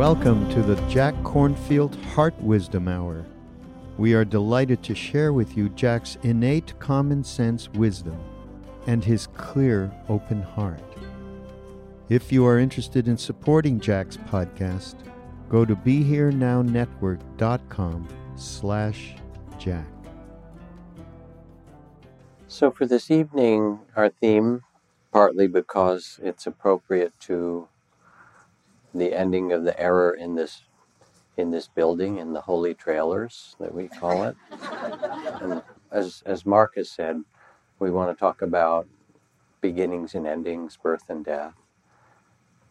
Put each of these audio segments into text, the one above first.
Welcome to the Jack Kornfield Heart Wisdom Hour. We are delighted to share with you Jack's innate common sense wisdom and his clear, open heart. If you are interested in supporting Jack's podcast, go to BeHereNowNetwork.com slash Jack. So for this evening, our theme, partly because it's appropriate to the ending of the error in this in this building in the holy trailers that we call it. and as as Mark has said, we want to talk about beginnings and endings, birth and death,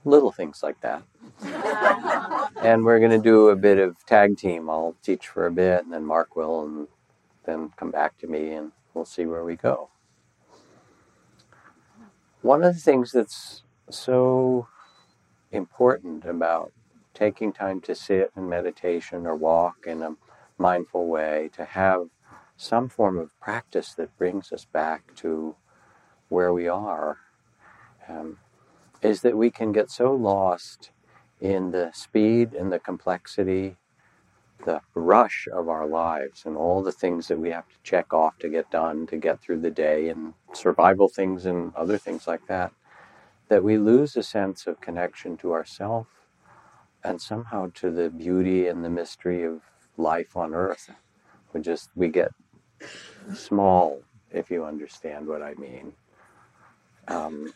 little things like that. and we're going to do a bit of tag team. I'll teach for a bit, and then Mark will, and then come back to me, and we'll see where we go. One of the things that's so important about taking time to sit in meditation or walk in a mindful way, to have some form of practice that brings us back to where we are, um, is that we can get so lost in the speed and the complexity, the rush of our lives, and all the things that we have to check off to get done to get through the day, and survival things and other things like that that we lose a sense of connection to ourself and somehow to the beauty and the mystery of life on earth. We just we get small, if you understand what I mean. Um,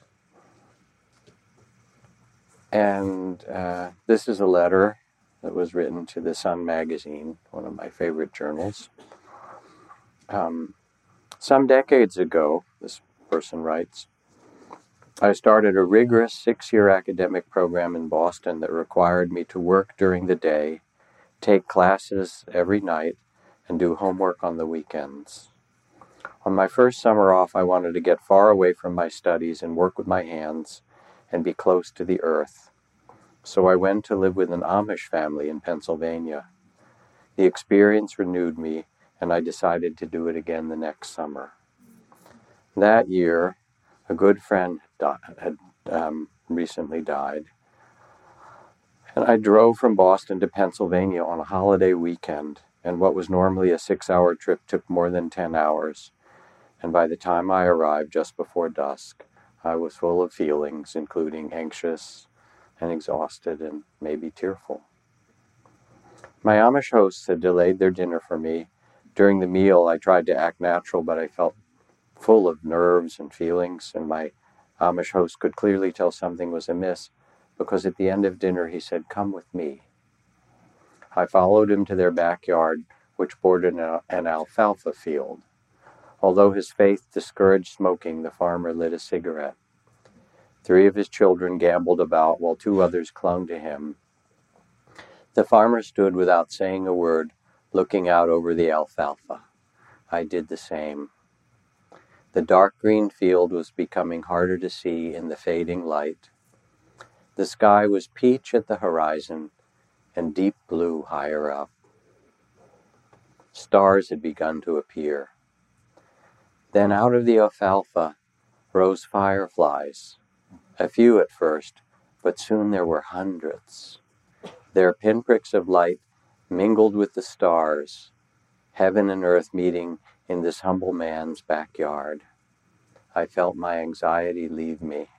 and uh, this is a letter that was written to the Sun magazine, one of my favorite journals. Um, some decades ago, this person writes, I started a rigorous six year academic program in Boston that required me to work during the day, take classes every night, and do homework on the weekends. On my first summer off, I wanted to get far away from my studies and work with my hands and be close to the earth. So I went to live with an Amish family in Pennsylvania. The experience renewed me, and I decided to do it again the next summer. That year, a good friend had um, recently died. And I drove from Boston to Pennsylvania on a holiday weekend, and what was normally a six hour trip took more than 10 hours. And by the time I arrived just before dusk, I was full of feelings, including anxious and exhausted and maybe tearful. My Amish hosts had delayed their dinner for me. During the meal, I tried to act natural, but I felt full of nerves and feelings, and my Amish host could clearly tell something was amiss because at the end of dinner he said, Come with me. I followed him to their backyard, which bordered an alfalfa field. Although his faith discouraged smoking, the farmer lit a cigarette. Three of his children gamboled about while two others clung to him. The farmer stood without saying a word, looking out over the alfalfa. I did the same. The dark green field was becoming harder to see in the fading light. The sky was peach at the horizon and deep blue higher up. Stars had begun to appear. Then out of the alfalfa rose fireflies, a few at first, but soon there were hundreds. Their pinpricks of light mingled with the stars, heaven and earth meeting in this humble man's backyard. I felt my anxiety leave me.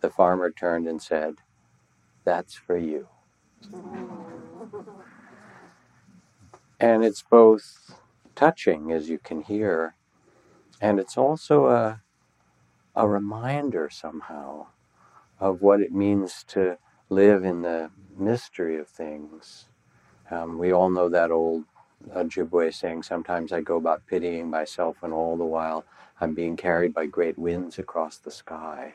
The farmer turned and said, That's for you. And it's both touching, as you can hear, and it's also a, a reminder somehow of what it means to live in the mystery of things. Um, we all know that old Ojibwe saying, Sometimes I go about pitying myself, and all the while I'm being carried by great winds across the sky.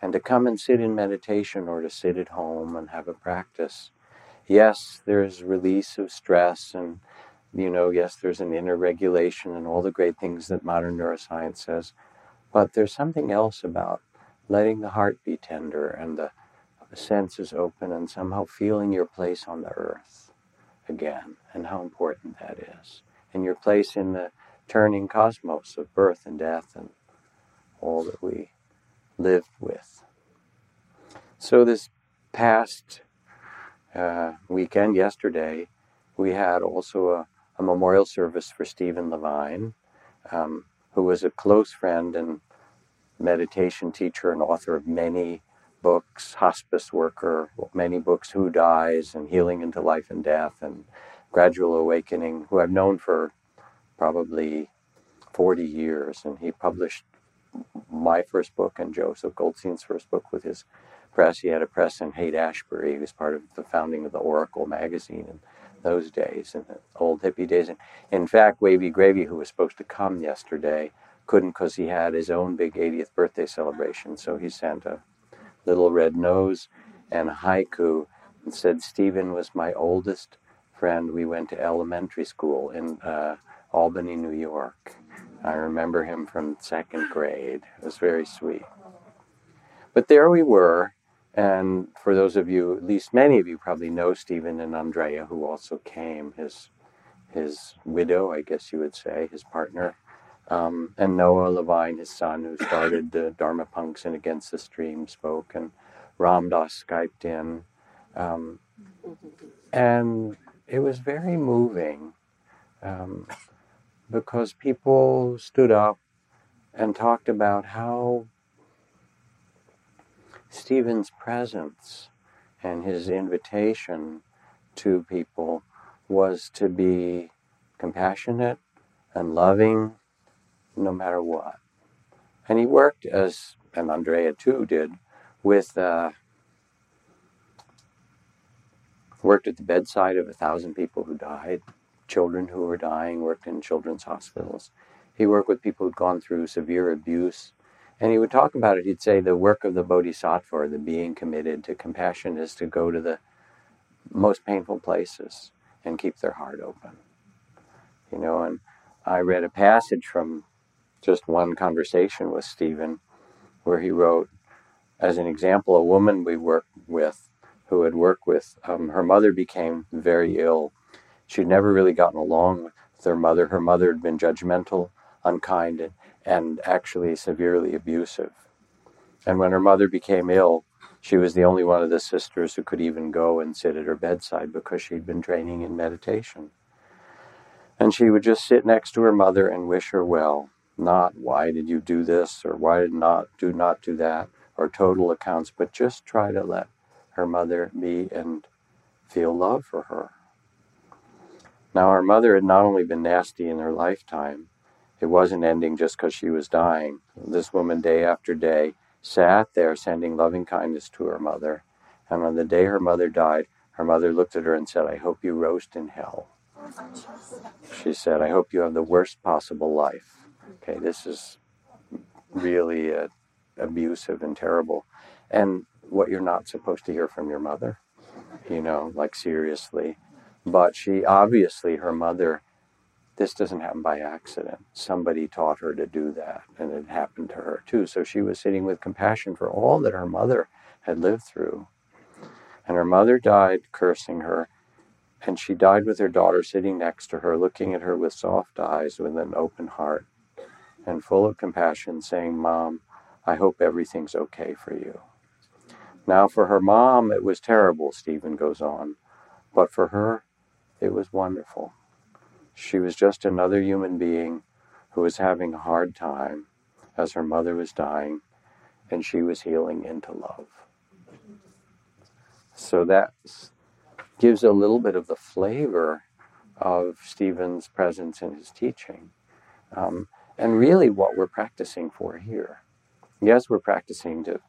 And to come and sit in meditation or to sit at home and have a practice. Yes, there's release of stress, and, you know, yes, there's an inner regulation and all the great things that modern neuroscience says. But there's something else about letting the heart be tender and the senses open and somehow feeling your place on the earth again and how important that is. And your place in the turning cosmos of birth and death and all that we live with. So, this past uh, weekend, yesterday, we had also a, a memorial service for Stephen Levine, um, who was a close friend and meditation teacher and author of many books, hospice worker, many books, Who Dies and Healing into Life and Death and Gradual Awakening, who I've known for probably 40 years. And he published my first book and Joseph Goldstein's first book with his press. He had a press in Haight Ashbury. He was part of the founding of the Oracle magazine in those days, in the old hippie days. And in fact, Wavy Gravy, who was supposed to come yesterday, couldn't because he had his own big 80th birthday celebration. So he sent a little red nose and haiku and said, Stephen was my oldest friend. We went to elementary school in uh, Albany, New York. I remember him from second grade. It was very sweet. But there we were, and for those of you, at least many of you probably know Stephen and Andrea, who also came, his his widow, I guess you would say, his partner, um, and Noah Levine, his son, who started the Dharma Punx and Against the Stream, spoke, and Ram Dass Skyped in. Um, and it was very moving um, because people stood up and talked about how Stephen's presence and his invitation to people was to be compassionate and loving no matter what. And he worked as, and Andrea too did, with, uh, worked at the bedside of a thousand people who died, children who were dying, worked in children's hospitals. He worked with people who'd gone through severe abuse. And he would talk about it. He'd say the work of the bodhisattva, the being committed to compassion, is to go to the most painful places and keep their heart open. You know, and I read a passage from just one conversation with Stephen where he wrote, as an example, a woman we worked with who had worked with, um, her mother became very ill. She'd never really gotten along with her mother. Her mother had been judgmental, unkind, and, and actually severely abusive. And when her mother became ill, she was the only one of the sisters who could even go and sit at her bedside because she'd been training in meditation. And she would just sit next to her mother and wish her well not why did you do this or why did not do not do that or total accounts, but just try to let her mother be and feel love for her. Now, her mother had not only been nasty in her lifetime, it wasn't ending just because she was dying. This woman, day after day, sat there sending loving kindness to her mother. And on the day her mother died, her mother looked at her and said, I hope you roast in hell. She said, I hope you have the worst possible life okay, this is really uh, abusive and terrible. And what you're not supposed to hear from your mother, you know, like seriously. But she obviously, her mother, this doesn't happen by accident. Somebody taught her to do that, and it happened to her too. So she was sitting with compassion for all that her mother had lived through. And her mother died cursing her, and she died with her daughter sitting next to her, looking at her with soft eyes, with an open heart and full of compassion, saying, Mom, I hope everything's okay for you. Now, for her mom, it was terrible, Stephen goes on, but for her, it was wonderful. She was just another human being who was having a hard time as her mother was dying, and she was healing into love. So that gives a little bit of the flavor of Stephen's presence in his teaching. Um, and really, what we're practicing for here. Yes, we're practicing to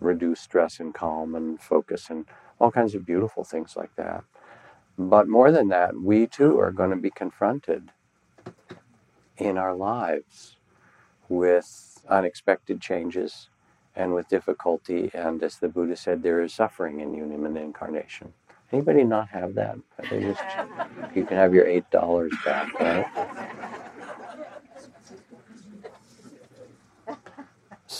reduce stress and calm and focus and all kinds of beautiful things like that. But more than that, we too are going to be confronted in our lives with unexpected changes and with difficulty. And as the Buddha said, there is suffering in human incarnation. Anybody not have that? Just, you can have your eight dollars back, right?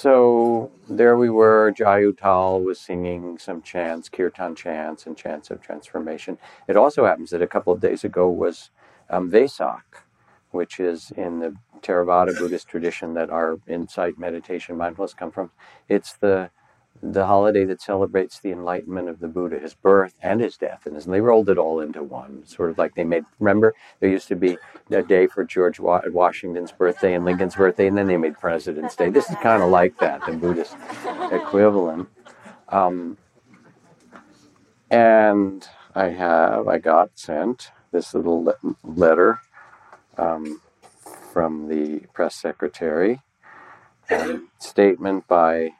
So there we were. Jai Uttal was singing some chants, kirtan chants, and chants of transformation. It also happens that a couple of days ago was um, Vesak, which is in the Theravada Buddhist tradition that our insight, meditation, mindfulness come from. It's the the holiday that celebrates the enlightenment of the Buddha, his birth and his death, and they rolled it all into one. Sort of like they made. Remember, there used to be a day for George Washington's birthday and Lincoln's birthday, and then they made President's Day. This is kind of like that, the Buddhist equivalent. Um, and I have, I got sent this little le- letter um, from the press secretary, and statement by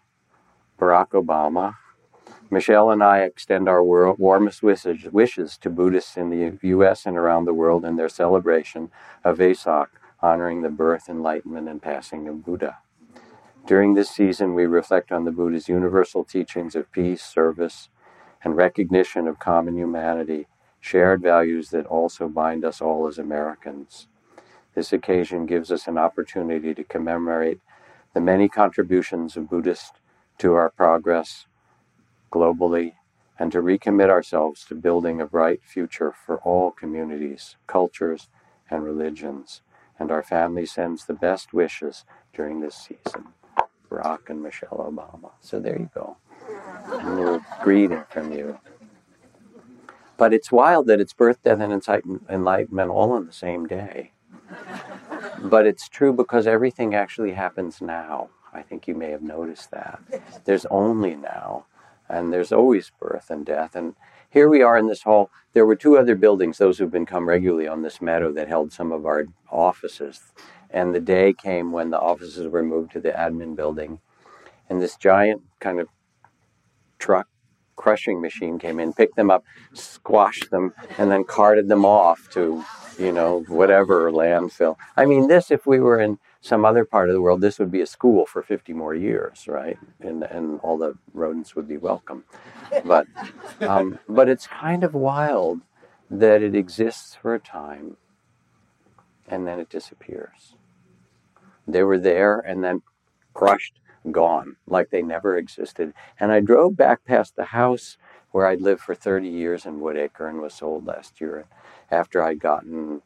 Barack Obama. Michelle and I extend our warmest wishes, wishes to Buddhists in the U.S. and around the world in their celebration of Vesak, honoring the birth, enlightenment, and passing of Buddha. During this season, we reflect on the Buddha's universal teachings of peace, service, and recognition of common humanity, shared values that also bind us all as Americans. This occasion gives us an opportunity to commemorate the many contributions of Buddhist to our progress globally and to recommit ourselves to building a bright future for all communities, cultures, and religions. And our family sends the best wishes during this season. Barack and Michelle Obama. So there you go. A little greeting from you. But it's wild that it's birth, death, and enlightenment all on the same day. But it's true because everything actually happens now. I think you may have noticed that. There's only now, and there's always birth and death. And here we are in this hall. There were two other buildings, those who've been come regularly on this meadow, that held some of our offices. And the day came when the offices were moved to the admin building. And this giant kind of truck crushing machine came in, picked them up, squashed them, and then carted them off to, you know, whatever landfill. I mean, this, if we were in some other part of the world, this would be a school for 50 more years, right? And, and all the rodents would be welcome. But, um, but it's kind of wild that it exists for a time and then it disappears. They were there and then crushed, gone, like they never existed. And I drove back past the house where I'd lived for 30 years in Woodacre and was sold last year after I'd gotten,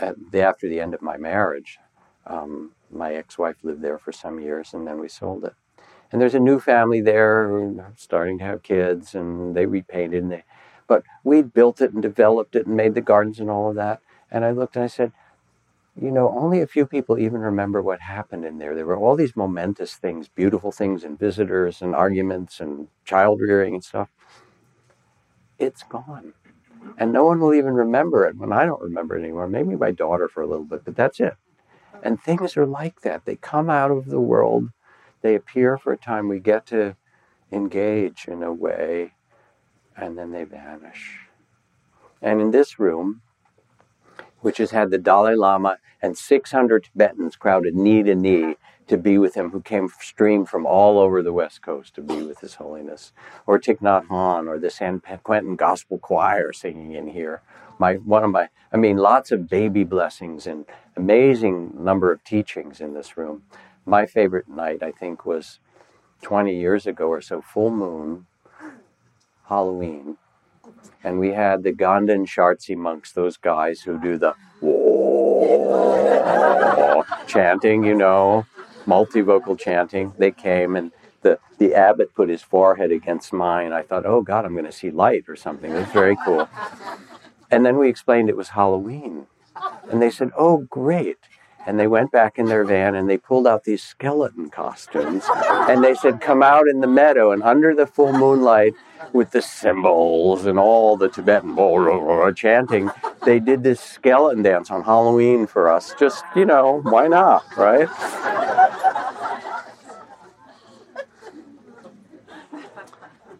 after the end of my marriage. Um, my ex-wife lived there for some years, and then we sold it. And there's a new family there starting to have kids, and they repainted. And they, but we built it and developed it and made the gardens and all of that. And I looked and I said, you know, only a few people even remember what happened in there. There were all these momentous things, beautiful things, and visitors and arguments and child rearing and stuff. It's gone. And no one will even remember it when I don't remember it anymore. Maybe my daughter for a little bit, but that's it. And things are like that. They come out of the world, they appear for a time, we get to engage in a way, and then they vanish. And in this room, which has had the Dalai Lama and 600 Tibetans crowded knee to knee to be with him, who came streamed from all over the West Coast to be with His Holiness, or Thich Nhat Hanh, or the San Quentin Gospel Choir singing in here, my one of my I mean lots of baby blessings and amazing number of teachings in this room. My favorite night I think was 20 years ago or so, full moon, Halloween, and we had the Ganden Shartse monks, those guys who do the chanting, you know, multivocal chanting. They came and the, the abbot put his forehead against mine. I thought, oh God, I'm going to see light or something. It was very cool. And then we explained it was Halloween. And they said, oh, great. And they went back in their van and they pulled out these skeleton costumes. And they said, come out in the meadow. And under the full moonlight, with the cymbals and all the Tibetan chanting, they did this skeleton dance on Halloween for us. Just, you know, why not, right?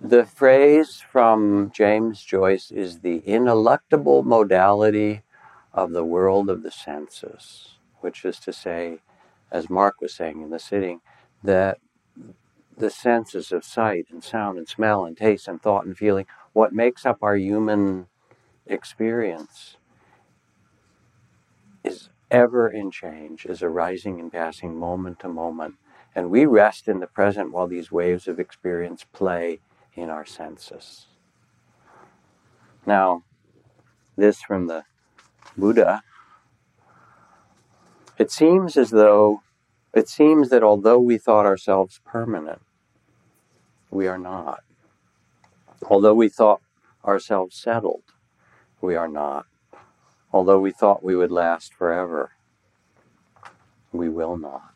The phrase from James Joyce is the ineluctable modality of the world of the senses, which is to say, as Mark was saying in the sitting, that the senses of sight and sound and smell and taste and thought and feeling, what makes up our human experience, is ever in change, is arising and passing moment to moment. And we rest in the present while these waves of experience play in our senses. Now, this from the Buddha. It seems as though, it seems that although we thought ourselves permanent, we are not. Although we thought ourselves settled, we are not. Although we thought we would last forever, we will not.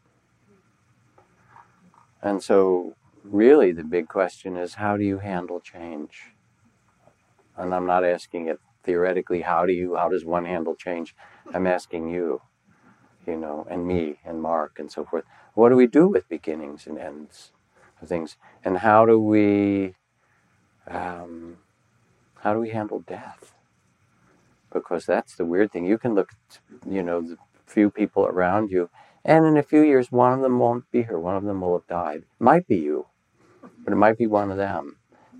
And so, really, the big question is how do you handle change? And I'm not asking it theoretically, how do you, how does one handle change? I'm asking you, you know, and me and Mark and so forth. What do we do with beginnings and ends of things? And how do we, um, how do we handle death? Because that's the weird thing. You can look, you know, the few people around you, and in a few years, one of them won't be here. One of them will have died. Might be you, but it might be one of them.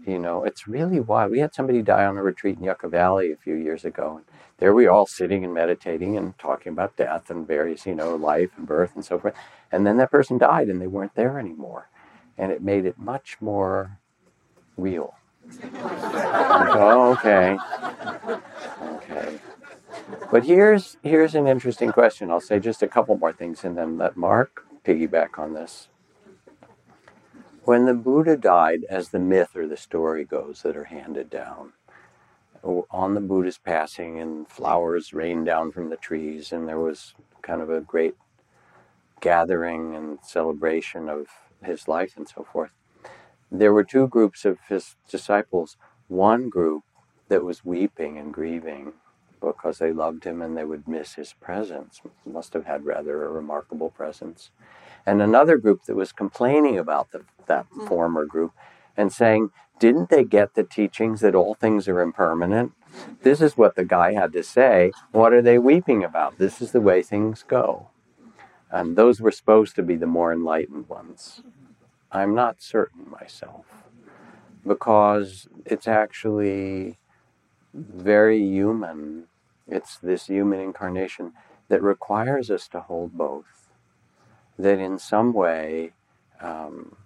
You know, it's really wild. We had somebody die on a retreat in Yucca Valley a few years ago. And there we all sitting and meditating and talking about death and various, you know, life and birth and so forth. And then that person died and they weren't there anymore. And it made it much more real. oh, okay. Okay. But here's here's an interesting question. I'll say just a couple more things and then let Mark piggyback on this. When the Buddha died, as the myth or the story goes that are handed down, on the Buddha's passing, and flowers rained down from the trees, and there was kind of a great gathering and celebration of his life and so forth. There were two groups of his disciples. One group that was weeping and grieving because they loved him and they would miss his presence. Must have had rather a remarkable presence. And another group that was complaining about the that mm. former group and saying, didn't they get the teachings that all things are impermanent? This is what the guy had to say. What are they weeping about? This is the way things go. And those were supposed to be the more enlightened ones. I'm not certain myself because it's actually very human. It's this human incarnation that requires us to hold both. That in some way, um,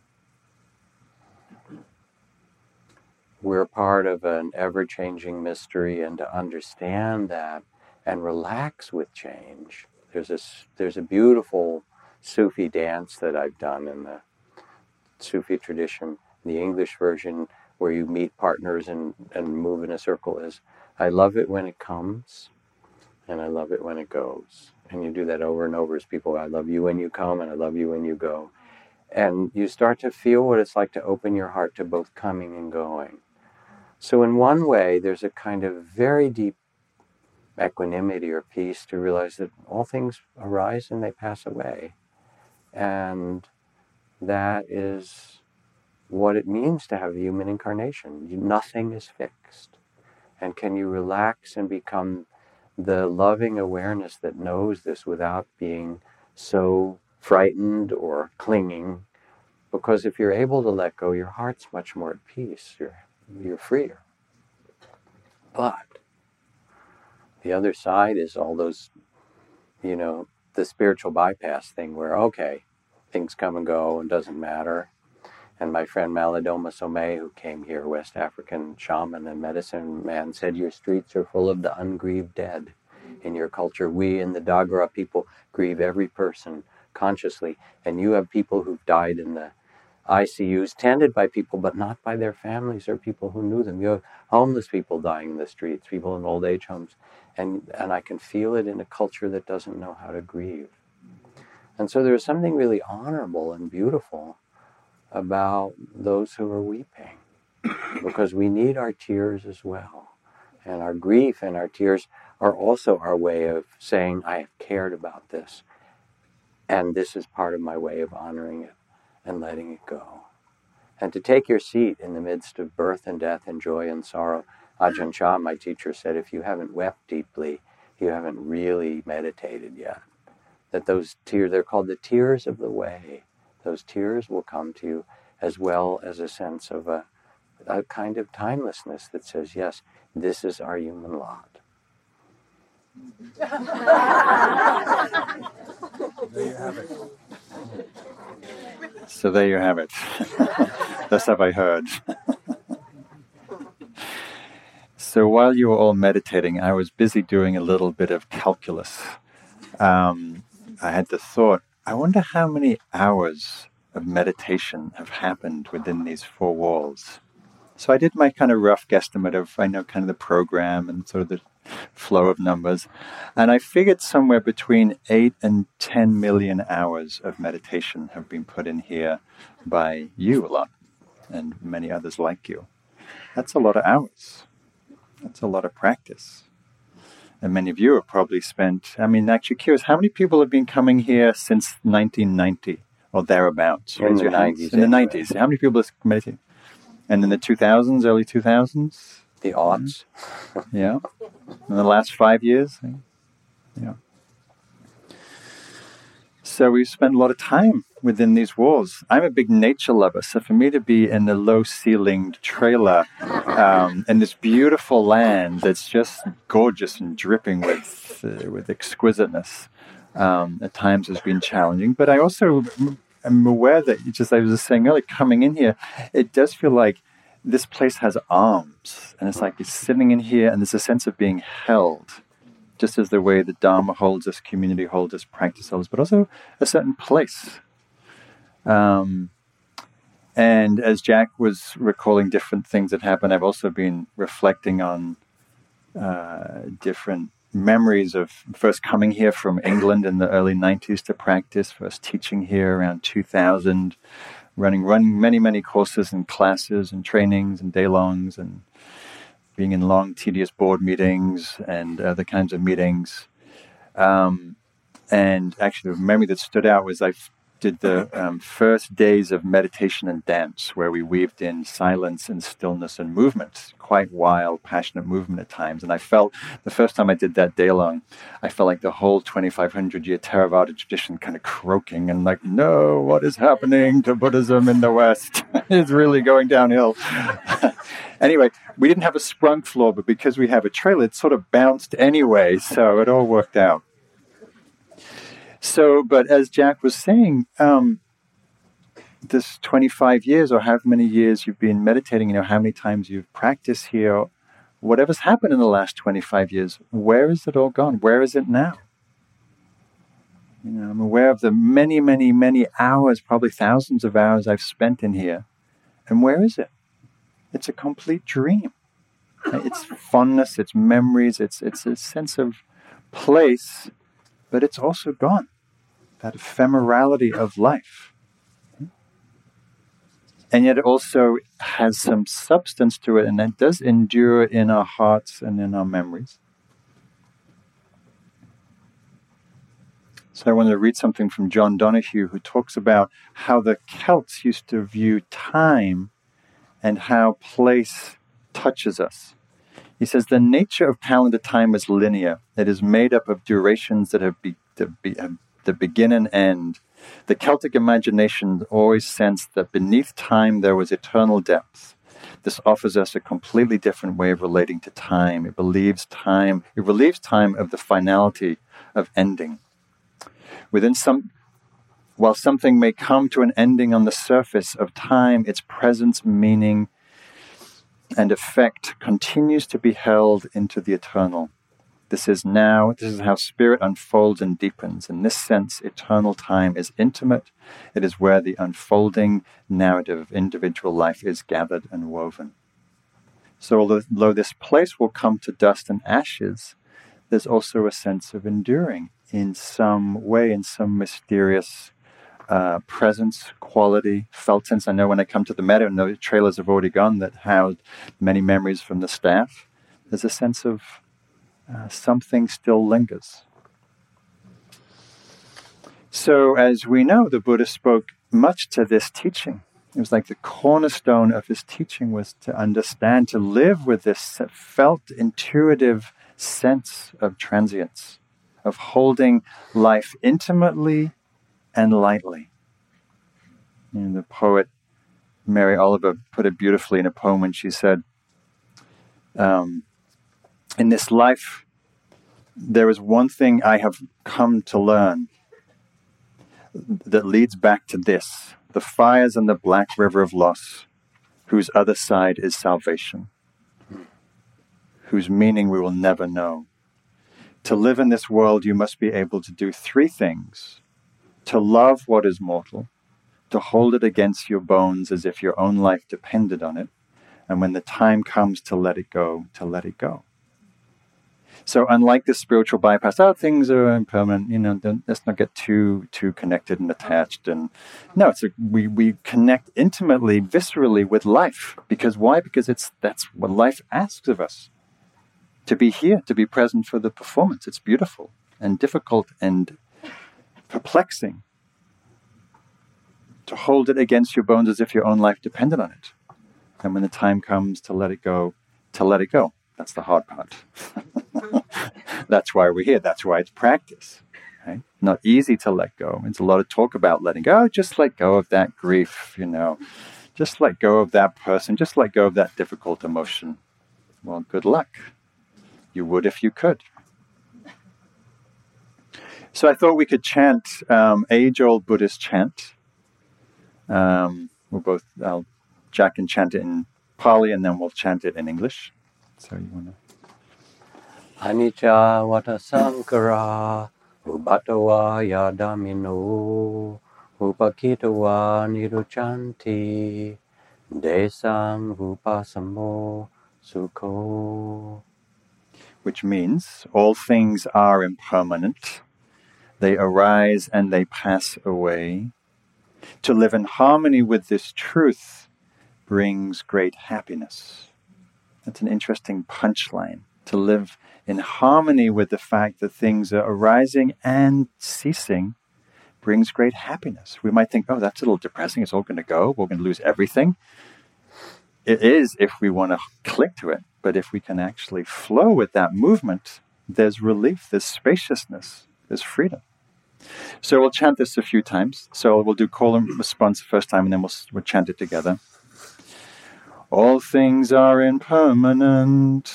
we're part of an ever changing mystery, and to understand that and relax with change. There's a, there's a beautiful Sufi dance that I've done in the Sufi tradition. The English version, where you meet partners and, and move in a circle, is I love it when it comes, and I love it when it goes. And you do that over and over as people, I love you when you come, and I love you when you go. And you start to feel what it's like to open your heart to both coming and going. So, in one way, there's a kind of very deep equanimity or peace to realize that all things arise and they pass away. And that is what it means to have a human incarnation. Nothing is fixed. And can you relax and become the loving awareness that knows this without being so frightened or clinging? Because if you're able to let go, your heart's much more at peace. You're you're freer. But the other side is all those, you know, the spiritual bypass thing where, okay, things come and go and doesn't matter. And my friend Malidoma Somé, who came here, West African shaman and medicine man, said, Your streets are full of the ungrieved dead. In your culture, we in the Dagara people grieve every person consciously. And you have people who've died in the ICUs tended by people, but not by their families or people who knew them. You have homeless people dying in the streets, people in old age homes, and, and I can feel it in a culture that doesn't know how to grieve. And so there's something really honorable and beautiful about those who are weeping because we need our tears as well. And our grief and our tears are also our way of saying, I have cared about this. And this is part of my way of honoring it and letting it go. And to take your seat in the midst of birth and death and joy and sorrow. Ajahn Chah, my teacher, said, if you haven't wept deeply, you haven't really meditated yet. That those tears, they're called the tears of the way. Those tears will come to you as well as a sense of a, a kind of timelessness that says, yes, this is our human lot. there you have it. So there you have it. That's what I heard. so while you were all meditating, I was busy doing a little bit of calculus. Um, I had the thought, I wonder how many hours of meditation have happened within these four walls. So I did my kind of rough guesstimate of, I know, kind of the program and sort of the flow of numbers. And I figured somewhere between 8 and 10 million hours of meditation have been put in here by you a lot and many others like you. That's a lot of hours. That's a lot of practice. And many of you have probably spent, I mean, actually curious, how many people have been coming here since 1990 or thereabouts? In the 90s. In the 90s. How many people have meditated? And in the 2000s, early 2000s? The odds. Yeah. In the last five years? Yeah. So we spend a lot of time within these walls. I'm a big nature lover, so for me to be in a low ceilinged trailer um, in this beautiful land that's just gorgeous and dripping with uh, with exquisiteness, um, at times has been challenging. But I also am aware that, just I was just saying earlier, coming in here, it does feel like this place has arms, and it's like it's sitting in here, and there's a sense of being held, just as the way the Dharma holds us, community holds us, practice holds, us, but also a certain place. Um, and as Jack was recalling different things that happened, I've also been reflecting on uh, different memories of first coming here from England in the early 90s to practice, first teaching here around 2000 running running many many courses and classes and trainings and day longs and being in long tedious board meetings and other kinds of meetings. Um, and actually, the memory that stood out was I did the um, first days of meditation and dance, where we weaved in silence and stillness and movement, quite wild, passionate movement at times. And I felt the first time I did that day long, I felt like the whole 2,500 year Theravada tradition kind of croaking and like, no, what is happening to Buddhism in the West? it's really going downhill. anyway, we didn't have a sprung floor, but because we have a trailer, it sort of bounced anyway, so it all worked out. So, but as Jack was saying, um, this 25 years or however many years you've been meditating, you know, how many times you've practiced here, whatever's happened in the last 25 years, where is it all gone? Where is it now? You know, I'm aware of the many, many, many hours, probably thousands of hours I've spent in here. And where is it? It's a complete dream. It's fondness, it's memories, it's, it's a sense of place but it's also gone. That ephemerality of life. And yet it also has some substance to it, and it does endure in our hearts and in our memories. So I wanted to read something from John O'Donohue, who talks about how the Celts used to view time and how place touches us. He says the nature of calendar time is linear. It is made up of durations that have, be, be, begin and end. The Celtic imagination always sensed that beneath time there was eternal depth. This offers us a completely different way of relating to time. It believes time. It relieves time of the finality of ending. Within some, while something may come to an ending on the surface of time, its presence, meaning, and effect continues to be held into the eternal. This is now, this is how spirit unfolds and deepens. In this sense, eternal time is intimate. It is where the unfolding narrative of individual life is gathered and woven. So, although this place will come to dust and ashes, there's also a sense of enduring in some way, in some mysterious uh, presence, quality, felt sense. I know when I come to the meadow and the trailers have already gone that housed many memories from the staff, there's a sense of uh, something still lingers. So, as we know, the Buddha spoke much to this teaching. It was like the cornerstone of his teaching was to understand, to live with this felt intuitive sense of transience, of holding life intimately and lightly. And the poet Mary Oliver put it beautifully in a poem when she said, um, In this life, there is one thing I have come to learn that leads back to this the fires and the black river of loss, whose other side is salvation, whose meaning we will never know. To live in this world, you must be able to do three things to love what is mortal, to hold it against your bones as if your own life depended on it, and when the time comes to let it go, to let it go. So, unlike the spiritual bypass, oh, things are impermanent. You know, let's not get too too connected and attached. And no, it's a, we we connect intimately, viscerally with life because why? Because it's that's what life asks of us. To be here, to be present for the performance. It's beautiful and difficult and perplexing to hold it against your bones as if your own life depended on it. And when the time comes to let it go, to let it go. That's the hard part. That's why we're here. That's why it's practice. Right? Not easy to let go. It's a lot of talk about letting go. Oh, just let go of that grief, you know. Just let go of that person. Just let go of that difficult emotion. Well, good luck. You would if you could. So I thought we could chant um, age-old Buddhist chant. Um, we'll both, I'll, Jack can chant it in Pali, and then we'll chant it in English. So you want to? Anicca vata sankhara ubatawa yadamino upakitawa nirujjhanti desang upasamo sukho which means all things are impermanent they arise and they pass away. To live in harmony with this truth brings great happiness. That's an interesting punchline. To live in harmony with the fact that things are arising and ceasing brings great happiness. We might think, oh, that's a little depressing. It's all going to go. We're going to lose everything. It is if we want to click to it. But if we can actually flow with that movement, there's relief, there's spaciousness, there's freedom. So we'll chant this a few times. So we'll do call and response the first time, and then we'll, we'll chant it together. All things are impermanent.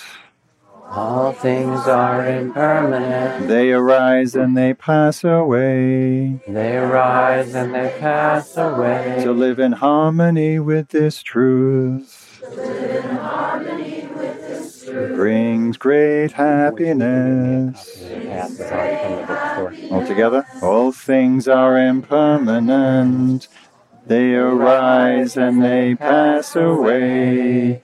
All things are impermanent. They arise and they pass away. They arise and they pass away. To live in harmony with this truth. Brings great happiness. All together. All things are impermanent. They arise and they pass away.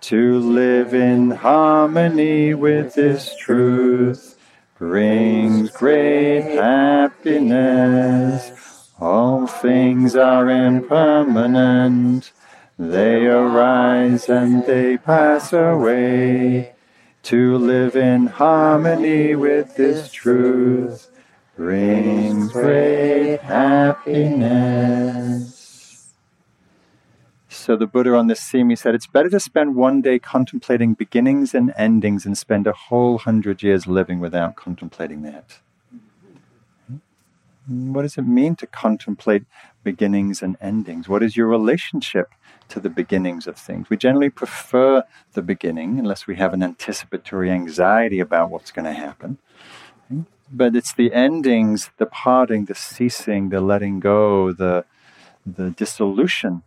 To live in harmony with this truth brings great happiness. All things are impermanent. They arise and they pass away. To live in harmony with this truth brings great happiness. So the Buddha on this theme, he said, it's better to spend one day contemplating beginnings and endings and spend a whole hundred years living without contemplating that. What does it mean to contemplate beginnings and endings? What is your relationship to the beginnings of things. We generally prefer the beginning unless we have an anticipatory anxiety about what's going to happen. But it's the endings, the parting, the ceasing, the letting go, the, the dissolution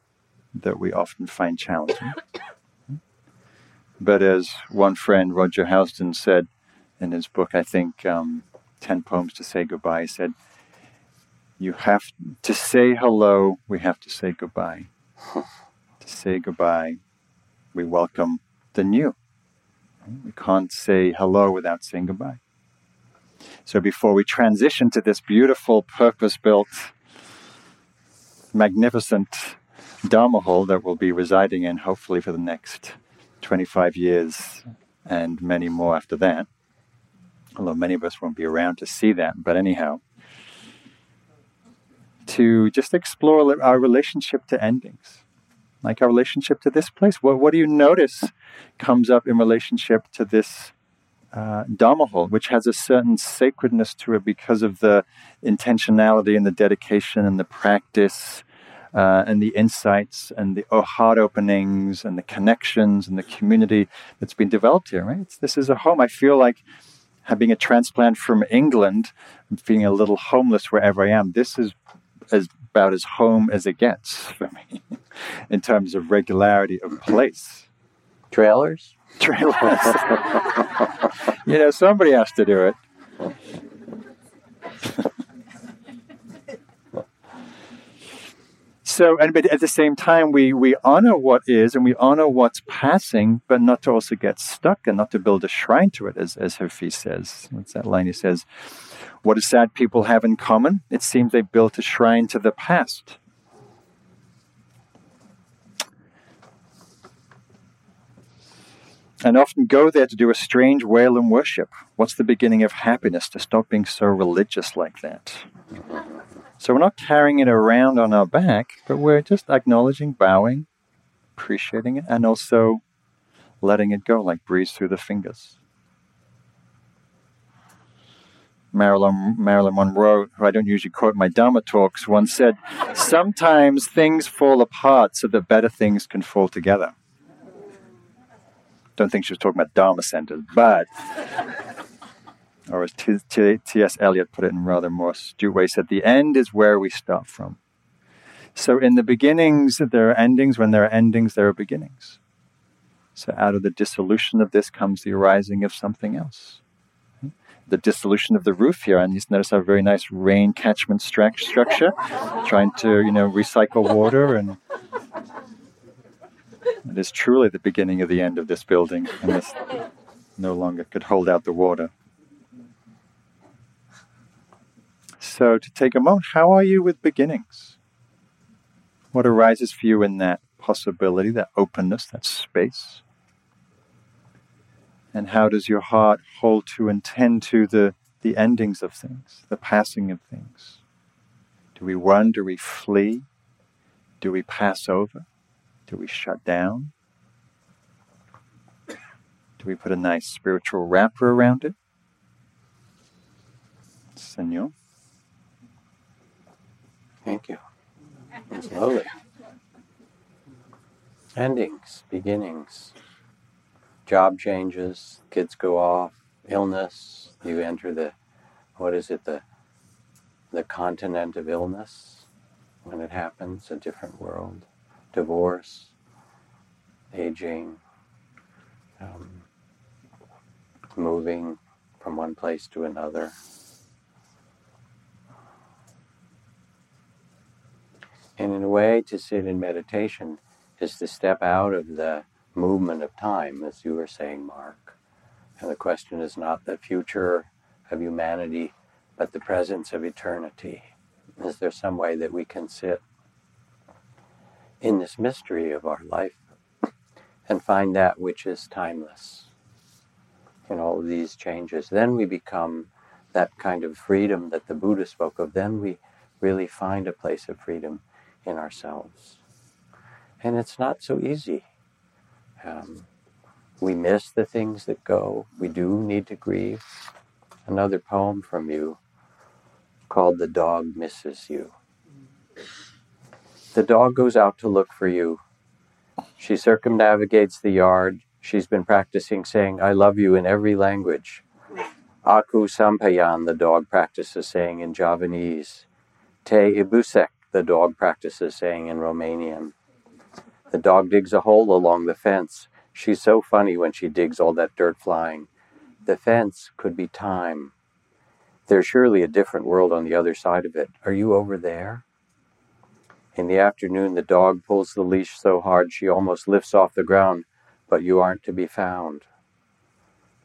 that we often find challenging. But as one friend, Roger Housden, said, in his book, I think, um, 10 Poems to Say Goodbye, he said, You have to say hello, we have to say goodbye. to say goodbye, we welcome the new. We can't say hello without saying goodbye. So before we transition to this beautiful, purpose built, magnificent Dharma hall that we'll be residing in hopefully for the next 25 years and many more after that, although many of us won't be around to see that. But anyhow, to just explore our relationship to endings, like our relationship to this place. What, what do you notice comes up in relationship to this uh, hall, which has a certain sacredness to it because of the intentionality and the dedication and the practice uh, and the insights and the oh, heart openings and the connections and the community that's been developed here, right? It's, this is a home. I feel like having a transplant from England, I'm feeling a little homeless wherever I am. This is as about as home as it gets for me in terms of regularity of place. Trailers? Trailers. you know, somebody has to do it. so and but at the same time we we honor what is and we honor what's passing but not to also get stuck and not to build a shrine to it as as Hafiz says what's that line he says what do sad people have in common it seems they built a shrine to the past and often go there to do a strange wail and worship. What's the beginning of happiness to stop being so religious like that? So we're not carrying it around on our back, but we're just acknowledging, bowing, appreciating it, and also letting it go like breeze through the fingers. Marilyn, Marilyn Monroe, who I don't usually quote my Dharma talks, once said, Sometimes things fall apart so that better things can fall together. Don't think she was talking about Dharma centers, but or as T.S. Eliot put it in rather more astute way, said, the end is where we start from. So in the beginnings, there are endings. When there are endings, there are beginnings. So out of the dissolution of this comes the arising of something else. The dissolution of the roof here, and you notice a very nice rain catchment structure, trying to, you know, recycle water and it is truly the beginning of the end of this building, and this no longer could hold out the water. So, to take a moment, how are you with beginnings? What arises for you in that possibility, that openness, that space? And how does your heart hold to and tend to the, the endings of things, the passing of things? Do we run? Do we flee? Do we pass over? Do we shut down? Do we put a nice spiritual wrapper around it? Senor? Thank you. Slowly. Endings, beginnings, job changes, kids go off, illness, you enter the, what is it, the, the continent of illness when it happens, a different world, divorce, aging, um, moving from one place to another. And in a way, to sit in meditation is to step out of the movement of time, as you were saying, Mark. And the question is not the future of humanity, but the presence of eternity. Is there some way that we can sit in this mystery of our life and find that which is timeless in all of these changes? Then we become that kind of freedom that the Buddha spoke of. Then we really find a place of freedom in ourselves. And it's not so easy. Um, we miss the things that go. We do need to grieve. Another poem from you called The Dog Misses You. The dog goes out to look for you. She circumnavigates the yard. She's been practicing saying, I love you in every language. Aku Sampayan, the dog practices saying in Javanese. Te Ibusek, the dog practices saying in Romanian. The dog digs a hole along the fence. She's so funny when she digs all that dirt flying. The fence could be time. There's surely a different world on the other side of it. Are you over there? In the afternoon, the dog pulls the leash so hard she almost lifts off the ground, but you aren't to be found.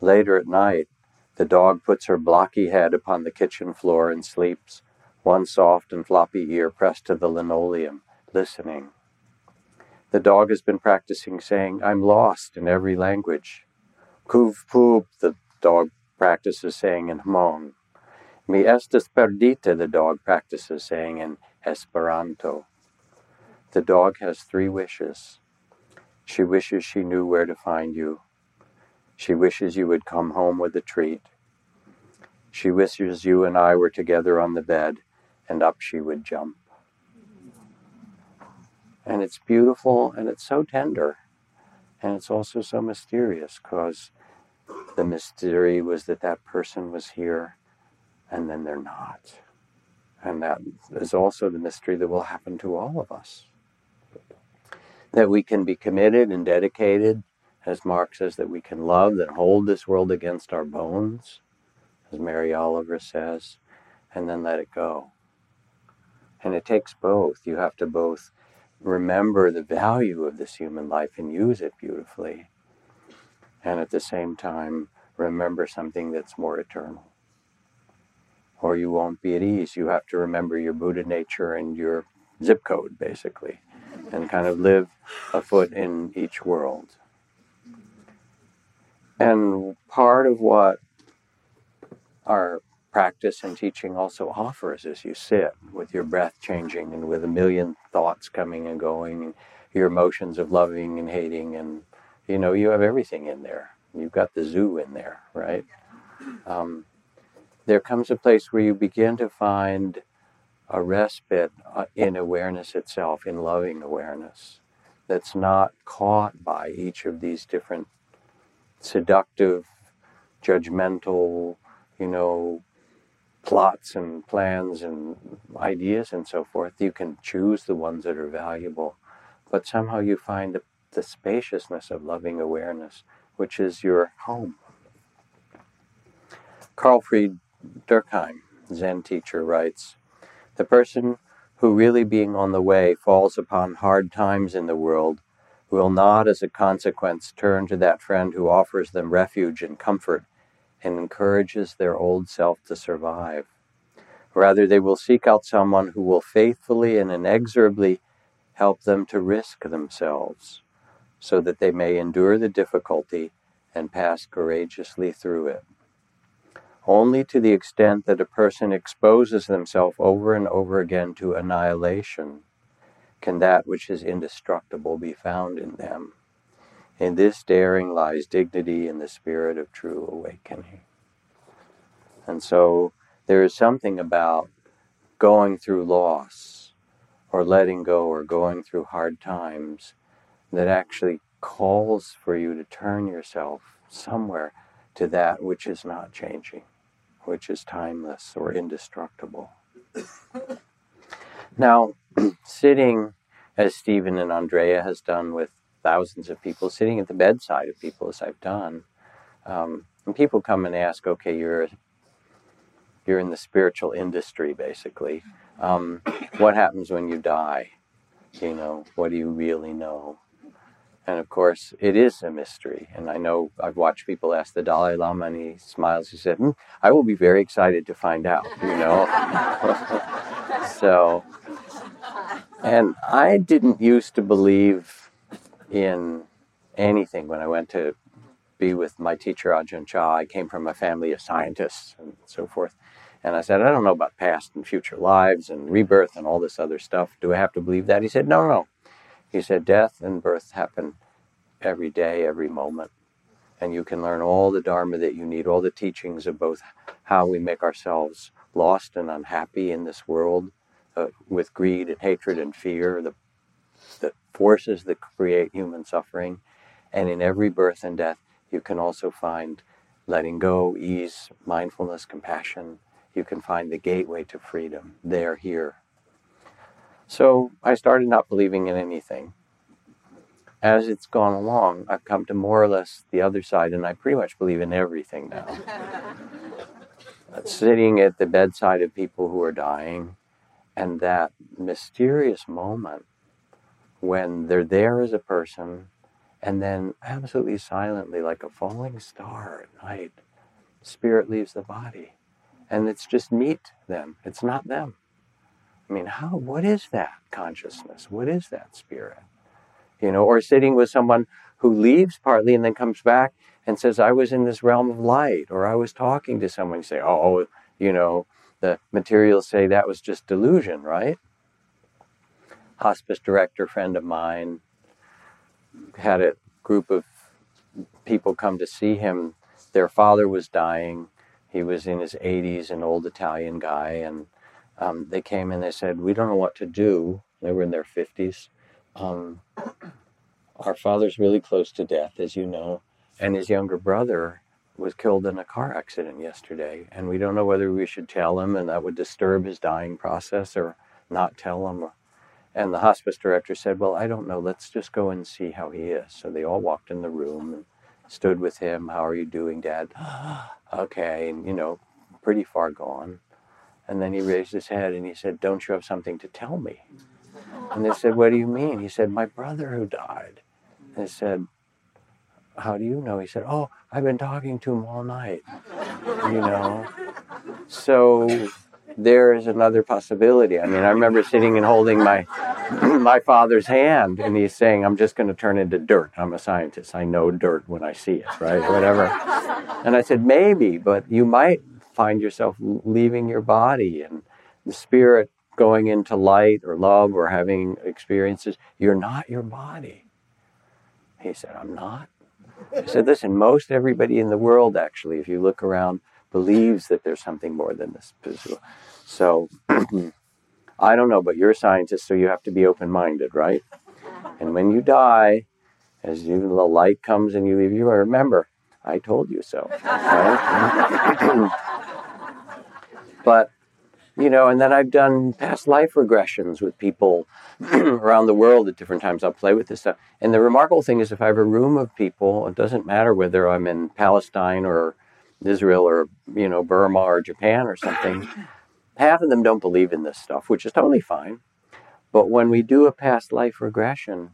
Later at night, the dog puts her blocky head upon the kitchen floor and sleeps, one soft and floppy ear pressed to the linoleum, listening. The dog has been practicing saying, I'm lost in every language. Kuv poob, the dog practices saying in Hmong. Mi estas perdita, the dog practices saying in Esperanto. The dog has three wishes. She wishes she knew where to find you. She wishes you would come home with a treat. She wishes you and I were together on the bed, and up she would jump. And it's beautiful and it's so tender. And it's also so mysterious because the mystery was that that person was here and then they're not. And that is also the mystery that will happen to all of us. That we can be committed and dedicated, as Mark says, that we can love and hold this world against our bones, as Mary Oliver says, and then let it go. And it takes both. You have to both remember the value of this human life and use it beautifully. And at the same time, remember something that's more eternal. Or you won't be at ease. You have to remember your Buddha nature and your zip code, basically, and kind of live a foot in each world. And part of what our practice and teaching also offers as you sit with your breath changing and with a million thoughts coming and going, and your emotions of loving and hating, and you know, you have everything in there. You've got the zoo in there, right? Um, there comes a place where you begin to find a respite uh, in awareness itself, in loving awareness, that's not caught by each of these different seductive, judgmental, you know, plots and plans and ideas and so forth. You can choose the ones that are valuable, but somehow you find the, the spaciousness of loving awareness, which is your home. Carl Fried Durkheim, Zen teacher, writes The person who, really being on the way, falls upon hard times in the world will not, as a consequence, turn to that friend who offers them refuge and comfort and encourages their old self to survive. Rather, they will seek out someone who will faithfully and inexorably help them to risk themselves so that they may endure the difficulty and pass courageously through it. Only to the extent that a person exposes themselves over and over again to annihilation can that which is indestructible be found in them. In this daring lies dignity in the spirit of true awakening. And so there is something about going through loss or letting go or going through hard times that actually calls for you to turn yourself somewhere to that which is not changing, which is timeless or indestructible. now, sitting as Stephen and Ondrea has done with thousands of people sitting at the bedside of people as I've done. Um, and people come and ask, okay, you're you're in the spiritual industry, basically. Um, what happens when you die? You know, what do you really know? And of course, it is a mystery. And I know I've watched people ask the Dalai Lama, and he smiles. He said, mm, "I will be very excited to find out." You know, so. And I didn't used to believe in anything when I went to be with my teacher Ajahn Chah. I came from a family of scientists and so forth. And I said, I don't know about past and future lives and rebirth and all this other stuff. Do I have to believe that? He said, No, no. He said, Death and birth happen every day, every moment. And you can learn all the Dharma that you need, all the teachings of both how we make ourselves lost and unhappy in this world uh, with greed and hatred and fear, the the forces that create human suffering. And in every birth and death, you can also find letting go, ease, mindfulness, compassion. You can find the gateway to freedom there, here. So I started not believing in anything. as it's gone along, I've come to more or less the other side, and I pretty much believe in everything now. Sitting at the bedside of people who are dying, and that mysterious moment when they're there as a person, and then absolutely silently, like a falling star at night, spirit leaves the body. And it's just meet them, it's not them. I mean, how, what is that consciousness? What is that spirit? You know, or sitting with someone who leaves partly and then comes back and says, I was in this realm of light, or I was talking to someone. You say, oh, you know, the materials say that was just delusion, right? Hospice director friend of mine had a group of people come to see him. Their father was dying. He was in his 80s, an old Italian guy, and um, they came and they said, We don't know what to do. They were in their 50s. Um, our father's really close to death, as you know, and his younger brother was killed in a car accident yesterday. And we don't know whether we should tell him and that would disturb his dying process or not tell him. And the hospice director said, Well, I don't know. Let's just go and see how he is. So they all walked in the room and stood with him. How are you doing, Dad? okay. And, you know, pretty far gone. And then he raised his head and he said, Don't you have something to tell me? And they said, What do you mean? He said, My brother who died. They said, How do you know? He said, Oh, I've been talking to him all night. You know? So there is another possibility. I mean, I remember sitting and holding my my father's hand, and he's saying, "I'm just going to turn into dirt. I'm a scientist. I know dirt when I see it, right? Whatever." And I said, "Maybe, but you might find yourself leaving your body and the spirit going into light or love or having experiences. You're not your body." He said, "I'm not." I said, "Listen, most everybody in the world, actually, if you look around." Believes that there's something more than this physical. So I don't know, but you're a scientist, so you have to be open minded, right? And when you die, as you, the light comes and you leave, you remember, I told you so. But, you know, and then I've done past life regressions with people around the world at different times. I'll play with this stuff. And the remarkable thing is, if I have a room of people, it doesn't matter whether I'm in Palestine or Israel or you know Burma or Japan or something, half of them don't believe in this stuff, which is totally fine. But when we do a past life regression,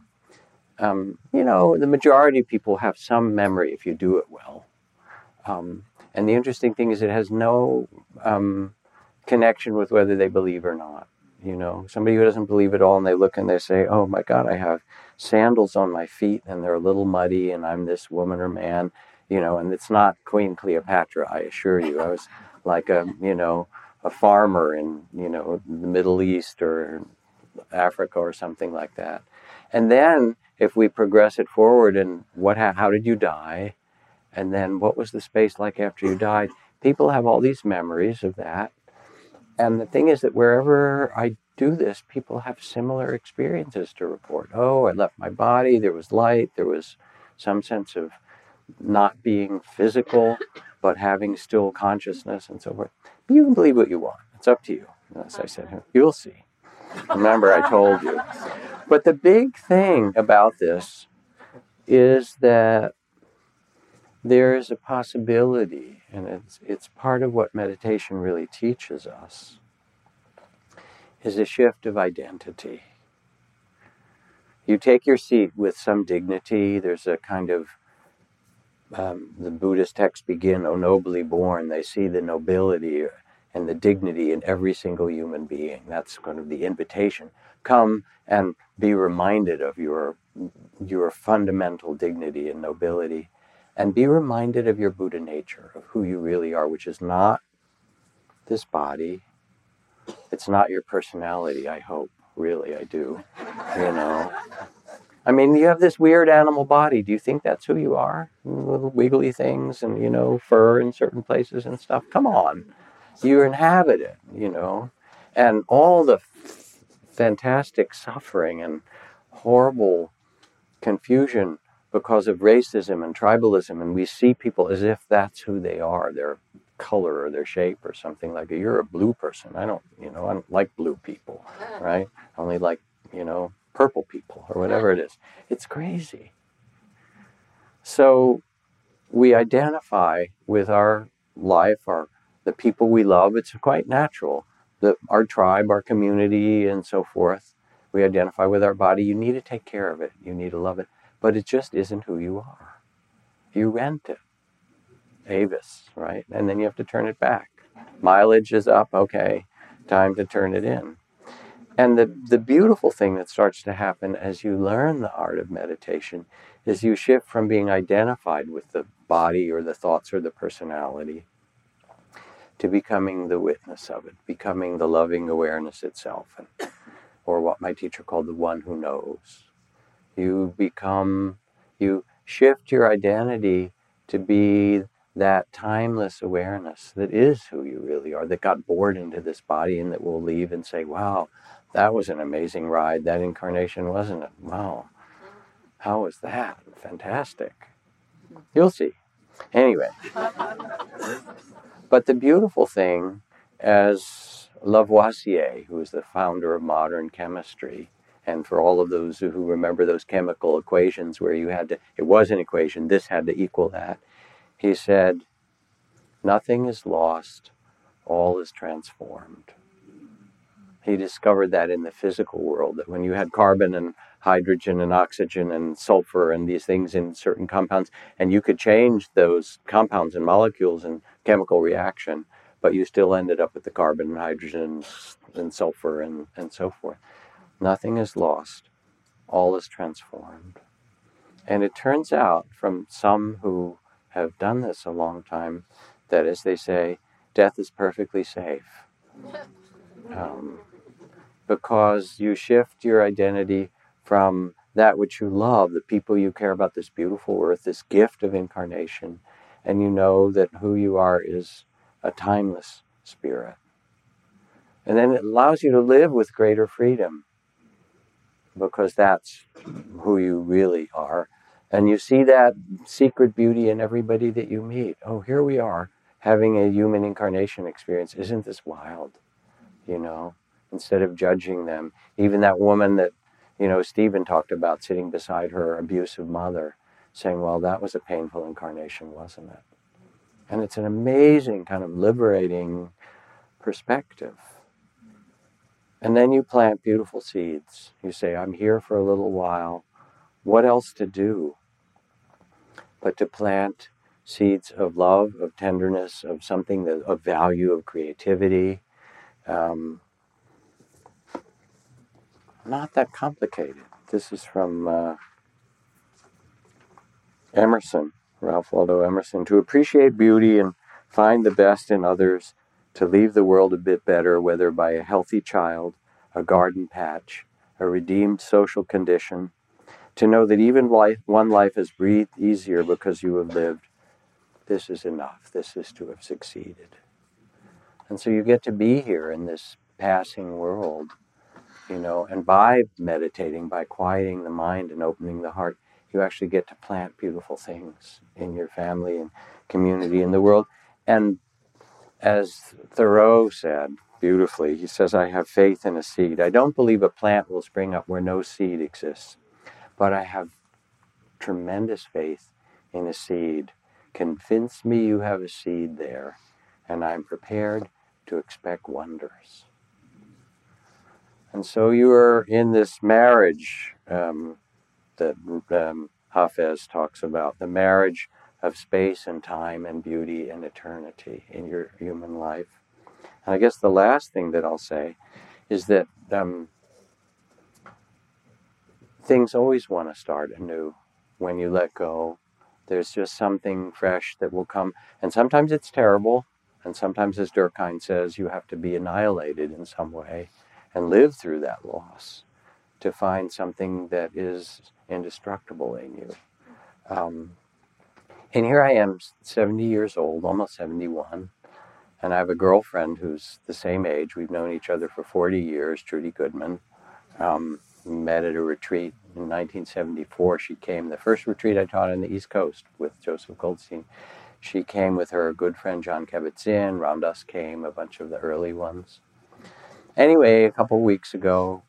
um, you know, the majority of people have some memory if you do it well. Um, and the interesting thing is, it has no um, connection with whether they believe or not. You know, somebody who doesn't believe at all and they look and they say, "Oh my God, I have sandals on my feet and they're a little muddy, and I'm this woman or man." You know, and it's not Queen Cleopatra, I assure you. I was like a, you know, a farmer in, you know, the Middle East or Africa or something like that. And then if we progress it forward and what, how did you die? And then what was the space like after you died? People have all these memories of that. And the thing is that wherever I do this, people have similar experiences to report. Oh, I left my body, there was light, there was some sense of not being physical, but having still consciousness and so forth. But you can believe what you want. It's up to you. As I said, you'll see. Remember, I told you. But the big thing about this is that there is a possibility, and it's, it's part of what meditation really teaches us, is a shift of identity. You take your seat with some dignity. There's a kind of um, the Buddhist texts begin, O nobly born, they see the nobility and the dignity in every single human being. That's kind of the invitation. Come and be reminded of your, your fundamental dignity and nobility, and be reminded of your Buddha nature, of who you really are, which is not this body. It's not your personality, I hope. Really, I do. You know, I mean, you have this weird animal body. Do you think that's who you are? Little wiggly things and, you know, fur in certain places and stuff. Come on. You inhabit it, you know. And all the f- fantastic suffering and horrible confusion because of racism and tribalism. And we see people as if that's who they are, their color or their shape or something like that. You're a blue person. I don't, you know, I don't like blue people, right? I only like, you know, purple people or whatever it is. It's crazy. So we identify with our life, our the people we love. It's quite natural. The, our tribe, our community, and so forth. We identify with our body. You need to take care of it. You need to love it. But it just isn't who you are. You rent it. Avis, right? And then you have to turn it back. Mileage is up. Okay, time to turn it in. And the, mm. the beautiful thing that starts to happen as you learn the art of meditation is you shift from being identified with the body or the thoughts or the personality to becoming the witness of it, becoming the loving awareness itself, and, or what my teacher called the one who knows. You become, you shift your identity to be that timeless awareness that is who you really are, that got bored into this body and that will leave and say, wow, that was an amazing ride. That incarnation, wasn't it? Wow. How was that? Fantastic. You'll see. Anyway. but the beautiful thing, as Lavoisier, who is the founder of modern chemistry, and for all of those who remember those chemical equations where you had to, it was an equation, this had to equal that, he said, Nothing is lost, all is transformed. He discovered that in the physical world, that when you had carbon and hydrogen and oxygen and sulfur and these things in certain compounds, and you could change those compounds and molecules in chemical reaction, but you still ended up with the carbon and hydrogen and sulfur and, and so forth. Nothing is lost, all is transformed. And it turns out from some who have done this a long time that, as they say, death is perfectly safe. Um, because you shift your identity from that which you love, the people you care about, this beautiful earth, this gift of incarnation, and you know that who you are is a timeless spirit. And then it allows you to live with greater freedom because that's who you really are and you see that secret beauty in everybody that you meet. Oh, here we are having a human incarnation experience. Isn't this wild? You know, instead of judging them. Even that woman that, you know, Stephen talked about sitting beside her abusive mother, saying, well, that was a painful incarnation, wasn't it? And it's an amazing kind of liberating perspective. And then you plant beautiful seeds. You say, I'm here for a little while. What else to do? but to plant seeds of love, of tenderness, of something that, of value, of creativity. Um, not that complicated. This is from uh, Emerson, Ralph Waldo Emerson. To appreciate beauty and find the best in others, to leave the world a bit better, whether by a healthy child, a garden patch, a redeemed social condition, to know that even life, one life has breathed easier because you have lived, this is enough. This is to have succeeded. And so you get to be here in this passing world, you know, and by meditating, by quieting the mind and opening the heart, you actually get to plant beautiful things in your family and community in the world. And as Thoreau said beautifully, he says, I have faith in a seed. I don't believe a plant will spring up where no seed exists. But I have tremendous faith in a seed. Convince me you have a seed there, and I'm prepared to expect wonders. And so you are in this marriage um, that um, Hafez talks about the marriage of space and time and beauty and eternity in your human life. And I guess the last thing that I'll say is that um, things always want to start anew when you let go. There's just something fresh that will come. And sometimes it's terrible. And sometimes, as Dürckheim says, you have to be annihilated in some way and live through that loss to find something that is indestructible in you. Um, and here I am, 70 years old, almost 71, and I have a girlfriend who's the same age. We've known each other for 40 years, Trudy Goodman. Um, met at a retreat in 1974. She came, the first retreat I taught on the East Coast with Joseph Goldstein. She came with her good friend Jon Kabat-Zinn. Ram Dass came, a bunch of the early ones. Anyway, a couple weeks ago,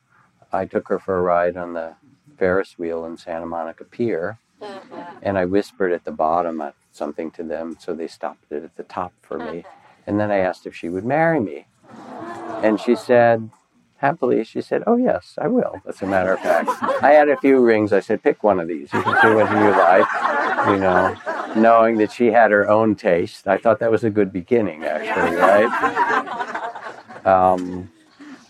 I took her for a ride on the Ferris wheel in Santa Monica Pier, and I whispered at the bottom something to them, so they stopped it at the top for me. And then I asked if she would marry me. And she said, happily, she said, Oh, yes, I will, as a matter of fact. I had a few rings. I said, Pick one of these. You can see what you like, you know, knowing that she had her own taste. I thought that was a good beginning, actually, right? Um,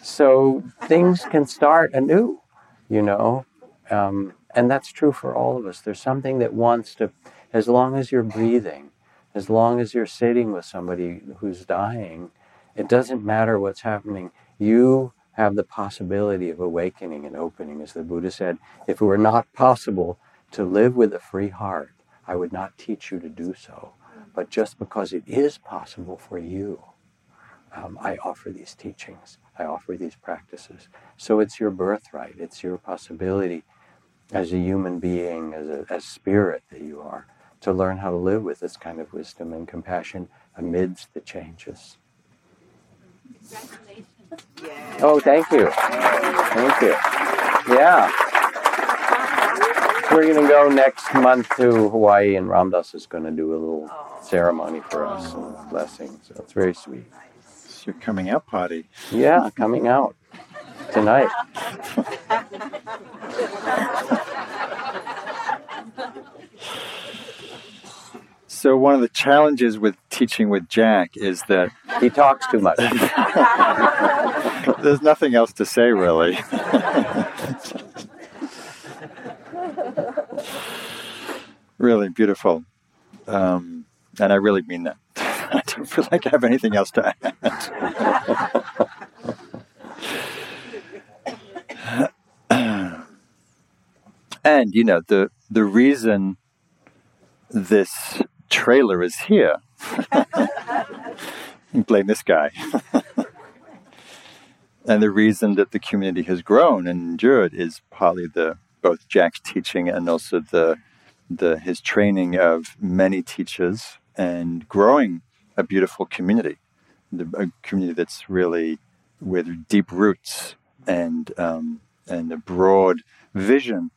so things can start anew, you know. Um, and that's true for all of us. There's something that wants to, as long as you're breathing, as long as you're sitting with somebody who's dying, it doesn't matter what's happening. You have the possibility of awakening and opening. As the Buddha said, if it were not possible to live with a free heart, I would not teach you to do so. But just because it is possible for you, um, I offer these teachings, I offer these practices. So it's your birthright, it's your possibility as a human being, as a as spirit that you are, to learn how to live with this kind of wisdom and compassion amidst the changes. Congratulations. Oh, thank you. Thank you. Yeah. We're going to go next month to Hawaii, and Ram Dass is going to do a little ceremony for us, and blessing. So it's very sweet. It's your coming out party. Yeah, coming out tonight. So one of the challenges with teaching with Jack is that He talks too much. there's nothing else to say really. really beautiful. Um, and I really mean that. I don't feel like I have anything else to add. and you know the the reason this trailer is here. blame this guy. and the reason that the community has grown and endured is partly the both Jack's teaching and also the the his training of many teachers and growing a beautiful community, a community that's really with deep roots and um, and a broad vision,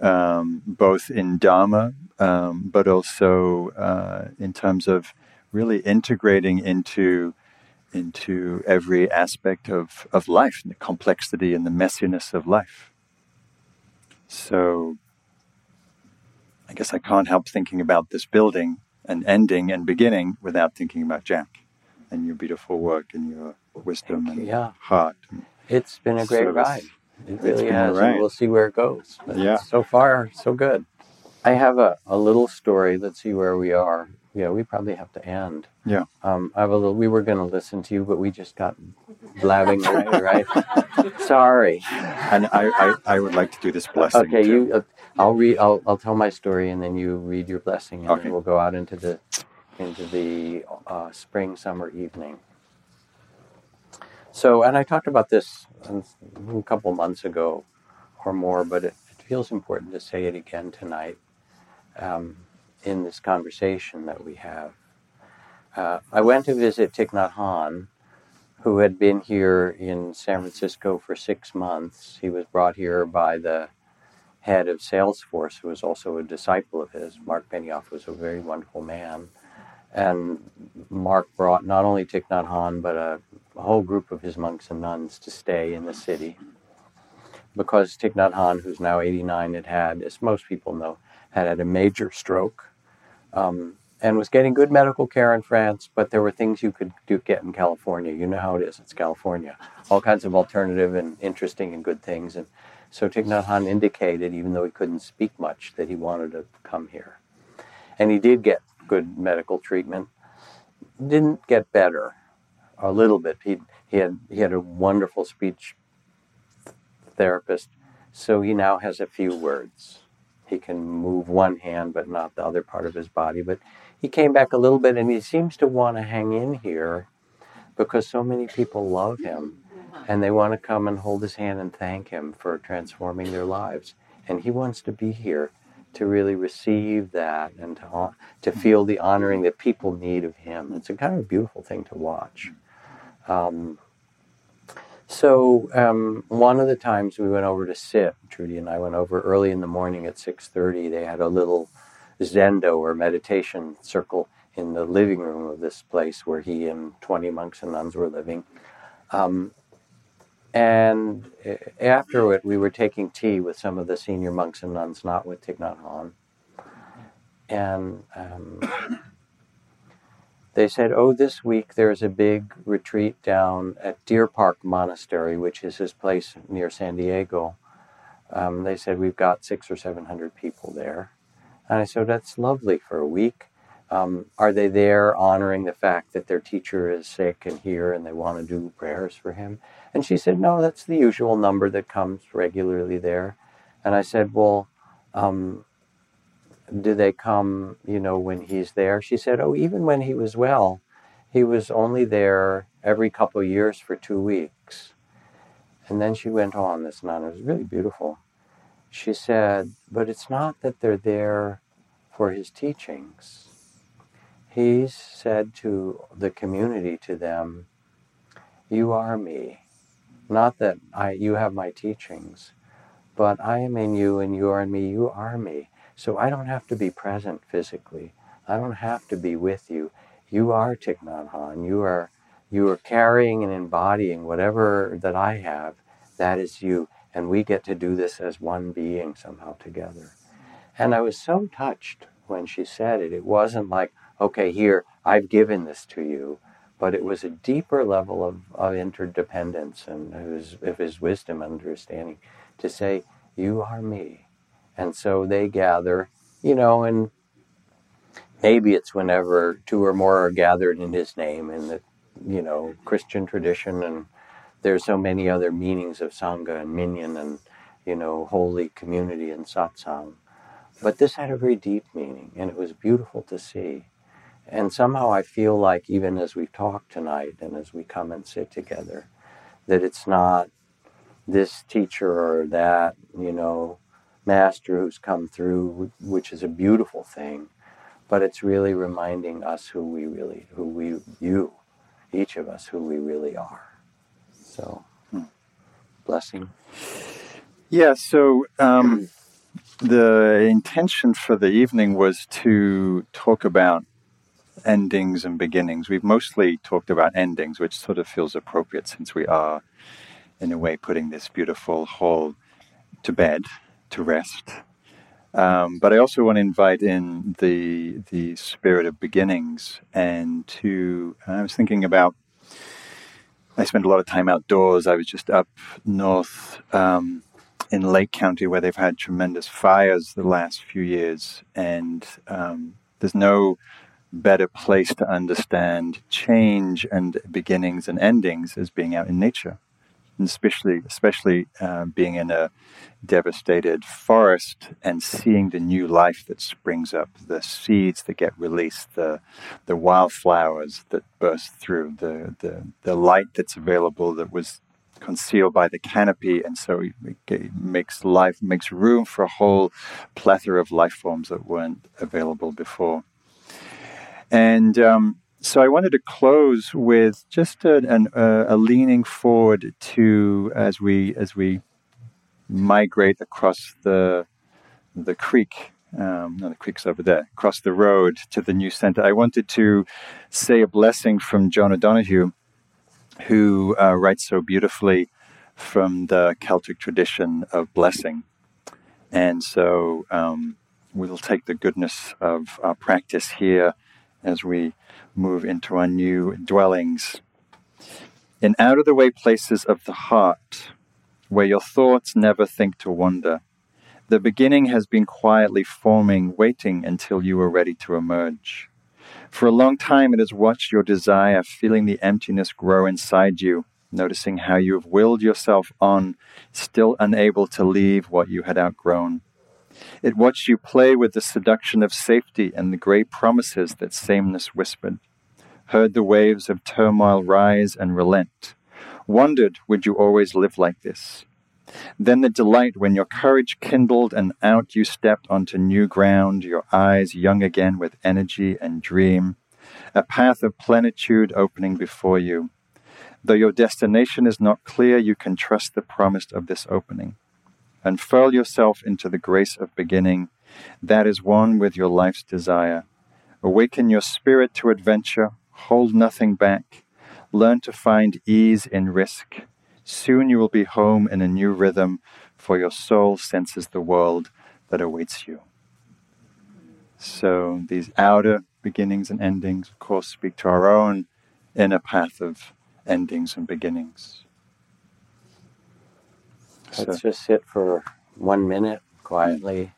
um, both in Dharma, um, but also uh, in terms of really integrating into into every aspect of, of life, and the complexity and the messiness of life. So I guess I can't help thinking about this building and ending and beginning without thinking about Jack and your beautiful work and your wisdom and Yeah. heart. And It's been a great Service. ride. It really has. ride. And we'll see where it goes. But Yeah. So far, so good. I have a, a little story. Let's see where we are. Yeah, we probably have to end. Yeah. Um, I have a little, we were going to listen to you, but we just got blabbing away, right? Sorry. and I, I, I would like to do this blessing. Okay, too. you. Uh, I'll read. I'll, I'll tell my story, and then you read your blessing, and Okay. then we'll go out into the into the uh, spring summer evening. So, and I talked about this a couple months ago or more, but it, it feels important to say it again tonight um, in this conversation that we have. Uh, I went to visit Thich Nhat Hanh, who had been here in San Francisco for six months. He was brought here by the head of Salesforce, who was also a disciple of his. Mark Benioff was a very wonderful man. And Mark brought not only Thich Nhat Hanh, but a, a whole group of his monks and nuns to stay in the city. Because Thich Nhat Hanh, who's now 89, had had, as most people know, had had a major stroke um, and was getting good medical care in France, but there were things you could do get in California. You know how it is, it's California. All kinds of alternative and interesting and good things. And so Thich Nhat Hanh indicated, even though he couldn't speak much, that he wanted to come here. And he did get good medical treatment. Didn't get better, a little bit. He, he, had, he had a wonderful speech therapist, so he now has a few words. He can move one hand, but not the other part of his body. But he came back a little bit, and he seems to want to hang in here because so many people love him and they want to come and hold his hand and thank him for transforming their lives. And he wants to be here to really receive that and to, to feel the honoring that people need of him. It's a kind of beautiful thing to watch. Um, So um, one of the times we went over to sit, Trudy and I went over early in the morning at 6.30. They had a little zendo or meditation circle in the living room of this place where he and 20 monks and nuns were living. Um, and after it, we were taking tea with some of the senior monks and nuns, not with Thich Nhat Hanh. And um, they said, Oh, this week there's a big retreat down at Deer Park Monastery, which is his place near San Diego. Um, they said, We've got six or seven hundred people there. And I said, That's lovely for a week. Um, are they there honoring the fact that their teacher is sick and here and they want to do prayers for him? And she said, No, that's the usual number that comes regularly there. And I said, Well, um, do they come, you know, when he's there? She said, oh, even when he was well, he was only there every couple of years for two weeks. And then she went on, this nun, it was really beautiful. She said, but it's not that they're there for his teachings. He's said to the community, to them, you are me. Not that I, you have my teachings, but I am in you and you are in me, you are me. So I don't have to be present physically. I don't have to be with you. You are Thich Nhat Hanh. You are, you are carrying and embodying whatever that I have. That is you. And we get to do this as one being somehow together. And I was so touched when she said it. It wasn't like, okay, here, I've given this to you. But it was a deeper level of, of interdependence and of his, of his wisdom and understanding to say, You are me. And so they gather, you know, and maybe it's whenever two or more are gathered in his name in the, you know, Christian tradition. And there's so many other meanings of Sangha and Minyan and, you know, holy community and satsang. But this had a very deep meaning, and it was beautiful to see. And somehow I feel like, even as we talk tonight and as we come and sit together, that it's not this teacher or that, you know, master who's come through, which is a beautiful thing. But it's really reminding us who we really, who we, you, each of us, who we really are. So, hmm. blessing. Yeah, so um, the intention for the evening was to talk about endings and beginnings. We've mostly talked about endings, which sort of feels appropriate since we are, in a way, putting this beautiful hall to bed to rest. Um, but I also want to invite in the the spirit of beginnings and to. I was thinking about. I spent a lot of time outdoors. I was just up north um, in Lake County where they've had tremendous fires the last few years, and um, there's no better place to understand change and beginnings and endings as being out in nature and especially especially uh, being in a devastated forest and seeing the new life that springs up, the seeds that get released, the the wildflowers that burst through, the the, the light that's available that was concealed by the canopy, and so it makes life makes room for a whole plethora of life forms that weren't available before. And um, so I wanted to close with just a, an, a, leaning forward to as we as we migrate across the the creek. Um, no, the creek's over there. Across the road to the new center. I wanted to say a blessing from John O'Donohue, who uh, writes so beautifully from the Celtic tradition of blessing, and so um, we'll take the goodness of our practice here as we move into our new dwellings. In out of the way places of the heart, where your thoughts never think to wander, the beginning has been quietly forming, waiting until you are ready to emerge. For a long time, it has watched your desire, feeling the emptiness grow inside you, noticing how you have willed yourself on, still unable to leave what you had outgrown. It watched you play with the seduction of safety and the great promises that sameness whispered, heard the waves of turmoil rise and relent, wondered would you always live like this. Then the delight when your courage kindled and out you stepped onto new ground, your eyes young again with energy and dream, a path of plenitude opening before you. Though your destination is not clear, you can trust the promise of this opening. Unfurl yourself into the grace of beginning. That is one with your life's desire. Awaken your spirit to adventure. Hold nothing back. Learn to find ease in risk. Soon you will be home in a new rhythm, for your soul senses the world that awaits you. So these outer beginnings and endings, of course, speak to our own inner path of endings and beginnings. Let's so. just sit for one minute quietly